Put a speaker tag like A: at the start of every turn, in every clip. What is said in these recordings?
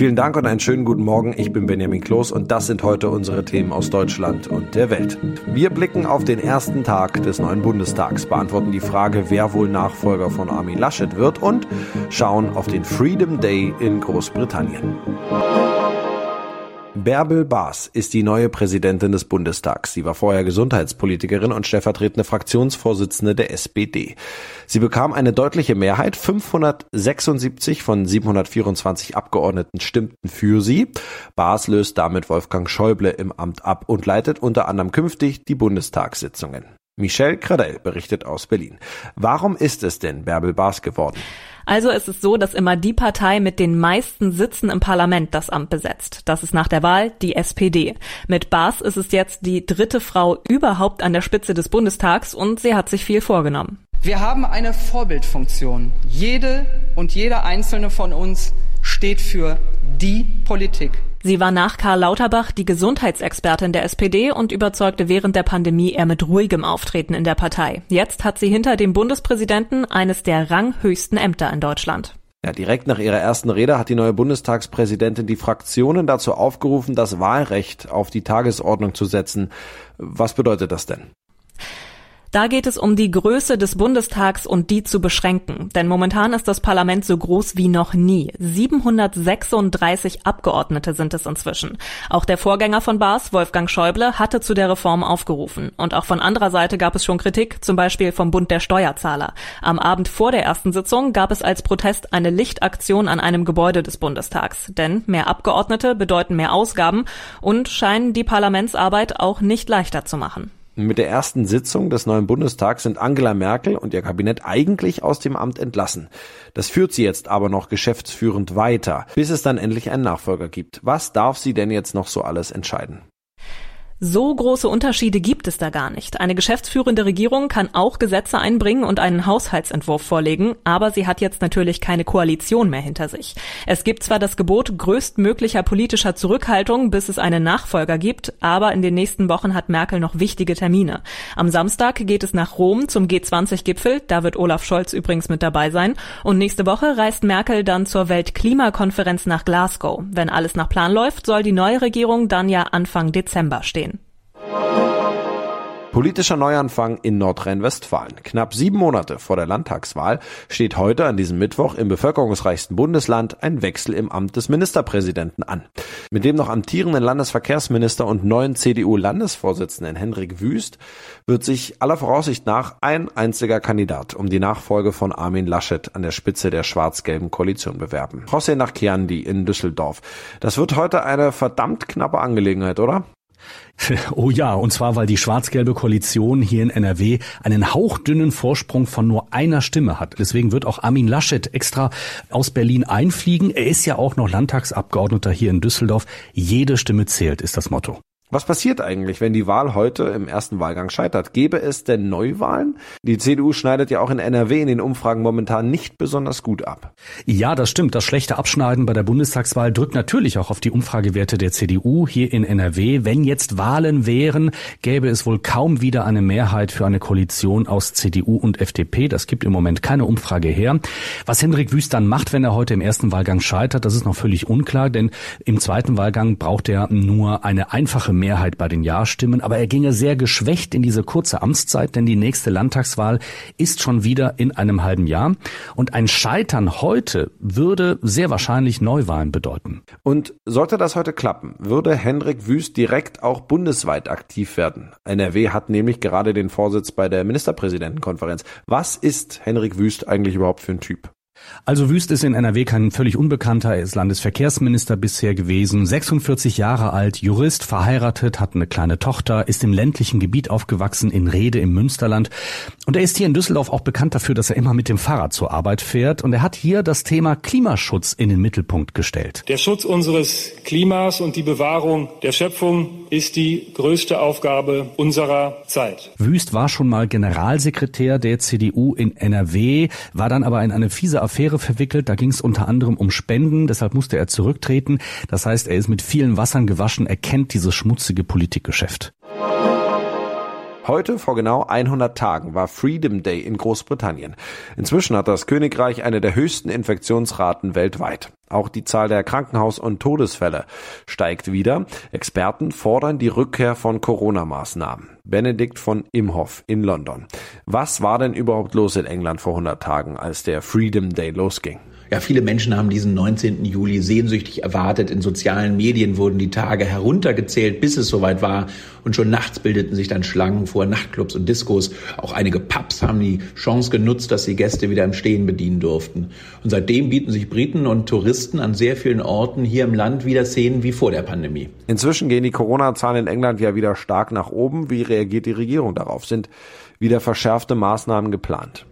A: Vielen Dank und einen schönen guten Morgen. Ich bin Benjamin Kloß und das sind heute unsere Themen aus Deutschland und der Welt. Wir blicken auf den ersten Tag des neuen Bundestags, beantworten die Frage, wer wohl Nachfolger von Armin Laschet wird und schauen auf den Freedom Day in Großbritannien. Bärbel Baas ist die neue Präsidentin des Bundestags. Sie war vorher Gesundheitspolitikerin und stellvertretende Fraktionsvorsitzende der SPD. Sie bekam eine deutliche Mehrheit. 576 von 724 Abgeordneten stimmten für sie. Baas löst damit Wolfgang Schäuble im Amt ab und leitet unter anderem künftig die Bundestagssitzungen. Michelle Cradell berichtet aus Berlin. Warum ist es denn Bärbel Baas geworden?
B: Also ist es so, dass immer die Partei mit den meisten Sitzen im Parlament das Amt besetzt. Das ist nach der Wahl die SPD. Mit Baas ist es jetzt die dritte Frau überhaupt an der Spitze des Bundestags und sie hat sich viel vorgenommen.
C: Wir haben eine Vorbildfunktion. Jede und jeder einzelne von uns steht für die Politik.
B: Sie war nach Karl Lauterbach die Gesundheitsexpertin der SPD und überzeugte während der Pandemie eher mit ruhigem Auftreten in der Partei. Jetzt hat sie hinter dem Bundespräsidenten eines der ranghöchsten Ämter in Deutschland.
A: Ja, direkt nach ihrer ersten Rede hat die neue Bundestagspräsidentin die Fraktionen dazu aufgerufen, das Wahlrecht auf die Tagesordnung zu setzen. Was bedeutet das denn?
B: Da geht es um die Größe des Bundestags und die zu beschränken. Denn momentan ist das Parlament so groß wie noch nie. 736 Abgeordnete sind es inzwischen. Auch der Vorgänger von Baas, Wolfgang Schäuble, hatte zu der Reform aufgerufen. Und auch von anderer Seite gab es schon Kritik, zum Beispiel vom Bund der Steuerzahler. Am Abend vor der ersten Sitzung gab es als Protest eine Lichtaktion an einem Gebäude des Bundestags. Denn mehr Abgeordnete bedeuten mehr Ausgaben und scheinen die Parlamentsarbeit auch nicht leichter zu machen.
A: Mit der ersten Sitzung des neuen Bundestags sind Angela Merkel und ihr Kabinett eigentlich aus dem Amt entlassen. Das führt sie jetzt aber noch geschäftsführend weiter, bis es dann endlich einen Nachfolger gibt. Was darf sie denn jetzt noch so alles entscheiden?
B: So große Unterschiede gibt es da gar nicht. Eine geschäftsführende Regierung kann auch Gesetze einbringen und einen Haushaltsentwurf vorlegen, aber sie hat jetzt natürlich keine Koalition mehr hinter sich. Es gibt zwar das Gebot größtmöglicher politischer Zurückhaltung, bis es einen Nachfolger gibt, aber in den nächsten Wochen hat Merkel noch wichtige Termine. Am Samstag geht es nach Rom zum G20-Gipfel, da wird Olaf Scholz übrigens mit dabei sein, und nächste Woche reist Merkel dann zur Weltklimakonferenz nach Glasgow. Wenn alles nach Plan läuft, soll die neue Regierung dann ja Anfang Dezember stehen.
A: Politischer Neuanfang in Nordrhein-Westfalen. Knapp sieben Monate vor der Landtagswahl steht heute an diesem Mittwoch im bevölkerungsreichsten Bundesland ein Wechsel im Amt des Ministerpräsidenten an. Mit dem noch amtierenden Landesverkehrsminister und neuen CDU-Landesvorsitzenden Henrik Wüst wird sich aller Voraussicht nach ein einziger Kandidat um die Nachfolge von Armin Laschet an der Spitze der schwarz-gelben Koalition bewerben. José Nachkiandi in Düsseldorf. Das wird heute eine verdammt knappe Angelegenheit, oder?
D: Oh ja, und zwar, weil die schwarz-gelbe Koalition hier in NRW einen hauchdünnen Vorsprung von nur einer Stimme hat. Deswegen wird auch Armin Laschet extra aus Berlin einfliegen. Er ist ja auch noch Landtagsabgeordneter hier in Düsseldorf. Jede Stimme zählt, ist das Motto.
A: Was passiert eigentlich, wenn die Wahl heute im ersten Wahlgang scheitert? Gäbe es denn Neuwahlen? Die CDU schneidet ja auch in NRW in den Umfragen momentan nicht besonders gut ab.
D: Ja, das stimmt. Das schlechte Abschneiden bei der Bundestagswahl drückt natürlich auch auf die Umfragewerte der CDU hier in NRW. Wenn jetzt Wahlen wären, gäbe es wohl kaum wieder eine Mehrheit für eine Koalition aus CDU und FDP. Das gibt im Moment keine Umfrage her. Was Hendrik Wüst dann macht, wenn er heute im ersten Wahlgang scheitert, das ist noch völlig unklar, denn im zweiten Wahlgang braucht er nur eine einfache Mehrheit bei den Ja-Stimmen, aber er ginge sehr geschwächt in diese kurze Amtszeit, denn die nächste Landtagswahl ist schon wieder in einem halben Jahr. Und ein Scheitern heute würde sehr wahrscheinlich Neuwahlen bedeuten.
A: Und sollte das heute klappen, würde Henrik Wüst direkt auch bundesweit aktiv werden. NRW hat nämlich gerade den Vorsitz bei der Ministerpräsidentenkonferenz. Was ist Henrik Wüst eigentlich überhaupt für ein Typ?
D: Also Wüst ist in NRW kein völlig Unbekannter. Er ist Landesverkehrsminister bisher gewesen, 46 Jahre alt, Jurist, verheiratet, hat eine kleine Tochter, ist im ländlichen Gebiet aufgewachsen, in Rede im Münsterland. Und er ist hier in Düsseldorf auch bekannt dafür, dass er immer mit dem Fahrrad zur Arbeit fährt. Und er hat hier das Thema Klimaschutz in den Mittelpunkt gestellt.
E: Der Schutz unseres Klimas und die Bewahrung der Schöpfung ist die größte Aufgabe unserer Zeit.
D: Wüst war schon mal Generalsekretär der CDU in NRW, war dann aber in eine fiese Affäre verwickelt. Da ging es unter anderem um Spenden, deshalb musste er zurücktreten. Das heißt, er ist mit vielen Wassern gewaschen, er kennt dieses schmutzige Politikgeschäft.
A: Heute vor genau 100 Tagen war Freedom Day in Großbritannien. Inzwischen hat das Königreich eine der höchsten Infektionsraten weltweit. Auch die Zahl der Krankenhaus- und Todesfälle steigt wieder. Experten fordern die Rückkehr von Corona-Maßnahmen. Benedikt von Imhoff in London. Was war denn überhaupt los in England vor 100 Tagen, als der Freedom Day losging?
F: Ja, viele Menschen haben diesen 19. Juli sehnsüchtig erwartet. In sozialen Medien wurden die Tage heruntergezählt, bis es soweit war. Und schon nachts bildeten sich dann Schlangen vor Nachtclubs und Diskos. Auch einige Pubs haben die Chance genutzt, dass sie Gäste wieder im Stehen bedienen durften. Und seitdem bieten sich Briten und Touristen an sehr vielen Orten hier im Land wieder Szenen wie vor der Pandemie.
A: Inzwischen gehen die Corona-Zahlen in England ja wieder stark nach oben. Wie reagiert die Regierung darauf? Sind wieder verschärfte Maßnahmen geplant?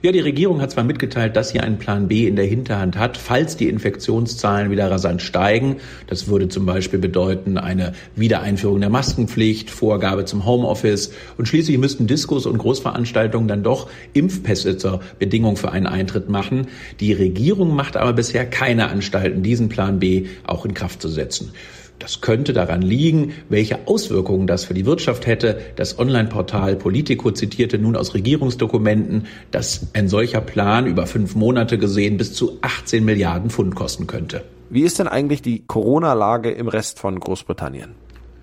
F: Ja, die Regierung hat zwar mitgeteilt, dass sie einen Plan B in der Hinterhand hat, falls die Infektionszahlen wieder rasant steigen. Das würde zum Beispiel bedeuten eine Wiedereinführung der Maskenpflicht, Vorgabe zum Homeoffice und schließlich müssten Diskos und Großveranstaltungen dann doch Impfpässe zur Bedingung für einen Eintritt machen. Die Regierung macht aber bisher keine Anstalten, diesen Plan B auch in Kraft zu setzen. Das könnte daran liegen, welche Auswirkungen das für die Wirtschaft hätte. Das Online-Portal Politico zitierte nun aus Regierungsdokumenten, dass ein solcher Plan über fünf Monate gesehen bis zu 18 Milliarden Pfund kosten könnte.
A: Wie ist denn eigentlich die Corona-Lage im Rest von Großbritannien?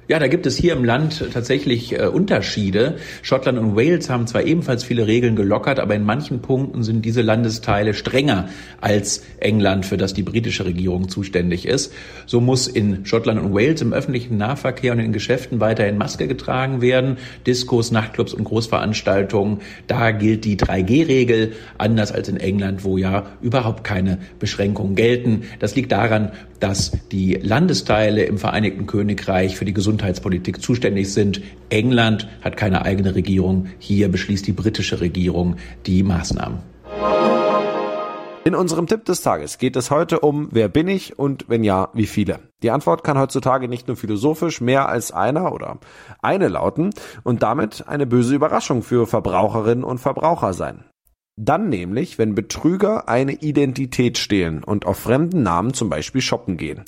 F: Ja, da gibt es hier im Land tatsächlich äh, Unterschiede. Schottland und Wales haben zwar ebenfalls viele Regeln gelockert, aber in manchen Punkten sind diese Landesteile strenger als England, für das die britische Regierung zuständig ist. So muss in Schottland und Wales im öffentlichen Nahverkehr und in Geschäften weiterhin Maske getragen werden. Diskos, Nachtclubs und Großveranstaltungen, da gilt die 3G-Regel, anders als in England, wo ja überhaupt keine Beschränkungen gelten. Das liegt daran, dass die Landesteile im Vereinigten Königreich für die Gesundheitspolitik zuständig sind. England hat keine eigene Regierung. Hier beschließt die britische Regierung die Maßnahmen.
A: In unserem Tipp des Tages geht es heute um, wer bin ich und wenn ja, wie viele. Die Antwort kann heutzutage nicht nur philosophisch mehr als einer oder eine lauten und damit eine böse Überraschung für Verbraucherinnen und Verbraucher sein. Dann nämlich, wenn Betrüger eine Identität stehlen und auf fremden Namen zum Beispiel shoppen gehen.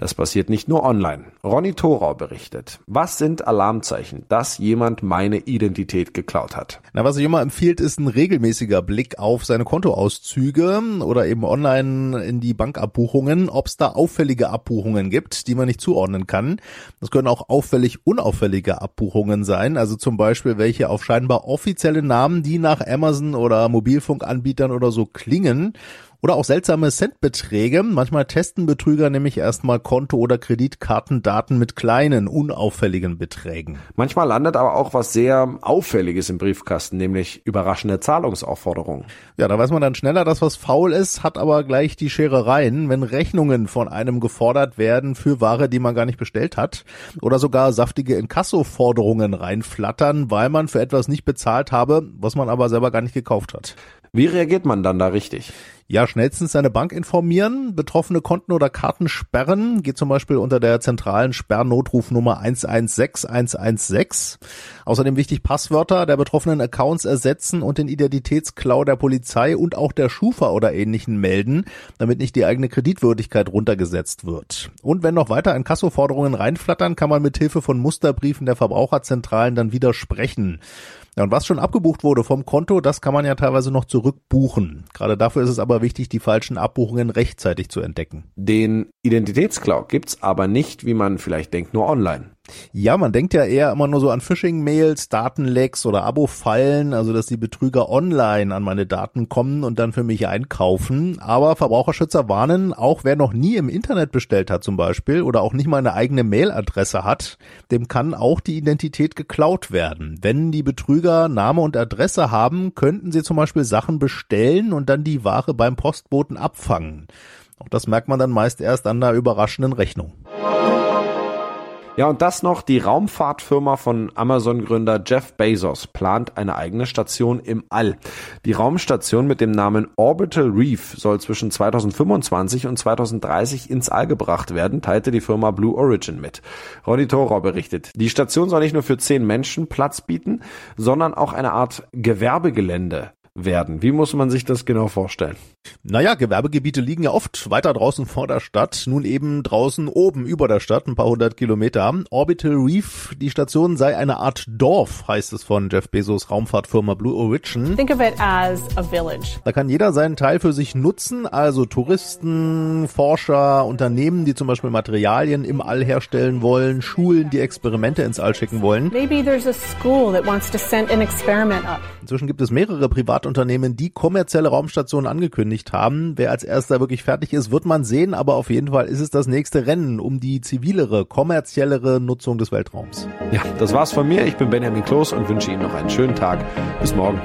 A: Das passiert nicht nur online. Ronny Thorau berichtet. Was sind Alarmzeichen, dass jemand meine Identität geklaut hat?
G: Na, was ich immer empfiehlt, ist ein regelmäßiger Blick auf seine Kontoauszüge oder eben online in die Bankabbuchungen, ob es da auffällige Abbuchungen gibt, die man nicht zuordnen kann. Das können auch auffällig unauffällige Abbuchungen sein, also zum Beispiel welche auf scheinbar offizielle Namen, die nach Amazon oder Mobilfunkanbietern oder so klingen oder auch seltsame Centbeträge. Manchmal testen Betrüger nämlich erstmal Konto- oder Kreditkartendaten mit kleinen, unauffälligen Beträgen.
A: Manchmal landet aber auch was sehr Auffälliges im Briefkasten, nämlich überraschende Zahlungsaufforderungen.
G: Ja, da weiß man dann schneller, dass was faul ist, hat aber gleich die Scherereien, wenn Rechnungen von einem gefordert werden für Ware, die man gar nicht bestellt hat. Oder sogar saftige Inkasso-Forderungen reinflattern, weil man für etwas nicht bezahlt habe, was man aber selber gar nicht gekauft hat.
A: Wie reagiert man dann da richtig?
G: Ja, schnellstens seine Bank informieren, betroffene Konten oder Karten sperren, geht zum Beispiel unter der zentralen Sperrnotrufnummer 116116. Außerdem wichtig Passwörter der betroffenen Accounts ersetzen und den Identitätsklau der Polizei und auch der Schufa oder ähnlichen melden, damit nicht die eigene Kreditwürdigkeit runtergesetzt wird. Und wenn noch weiter Inkassoforderungen reinflattern, kann man mit Hilfe von Musterbriefen der Verbraucherzentralen dann widersprechen. Ja, und was schon abgebucht wurde vom Konto, das kann man ja teilweise noch zurückbuchen. Gerade dafür ist es aber wichtig, die falschen Abbuchungen rechtzeitig zu entdecken.
A: Den Identitätsklau gibt's aber nicht, wie man vielleicht denkt, nur online.
G: Ja, man denkt ja eher immer nur so an Phishing-Mails, Datenlecks oder Abo-Fallen, also dass die Betrüger online an meine Daten kommen und dann für mich einkaufen. Aber Verbraucherschützer warnen, auch wer noch nie im Internet bestellt hat zum Beispiel oder auch nicht mal eine eigene Mailadresse hat, dem kann auch die Identität geklaut werden. Wenn die Betrüger Name und Adresse haben, könnten sie zum Beispiel Sachen bestellen und dann die Ware beim Postboten abfangen. Auch das merkt man dann meist erst an der überraschenden Rechnung.
A: Ja, und das noch, die Raumfahrtfirma von Amazon-Gründer Jeff Bezos plant eine eigene Station im All. Die Raumstation mit dem Namen Orbital Reef soll zwischen 2025 und 2030 ins All gebracht werden, teilte die Firma Blue Origin mit. Ronny Thorau berichtet, die Station soll nicht nur für zehn Menschen Platz bieten, sondern auch eine Art Gewerbegelände werden. Wie muss man sich das genau vorstellen?
G: Naja, Gewerbegebiete liegen ja oft weiter draußen vor der Stadt, nun eben draußen oben über der Stadt, ein paar hundert Kilometer. Orbital Reef, die Station sei eine Art Dorf, heißt es von Jeff Bezos Raumfahrtfirma Blue Origin.
H: Think of it as a village.
G: Da kann jeder seinen Teil für sich nutzen, also Touristen, Forscher, Unternehmen, die zum Beispiel Materialien im All herstellen wollen, Schulen, die Experimente ins All schicken wollen.
H: Maybe there's a school that wants to send an experiment up.
G: Inzwischen gibt es mehrere Privatunternehmen, die kommerzielle Raumstationen angekündigt haben. Wer als erster wirklich fertig ist, wird man sehen, aber auf jeden Fall ist es das nächste Rennen um die zivilere, kommerziellere Nutzung des Weltraums.
A: Ja, das war's von mir. Ich bin Benjamin Kloß und wünsche Ihnen noch einen schönen Tag. Bis morgen.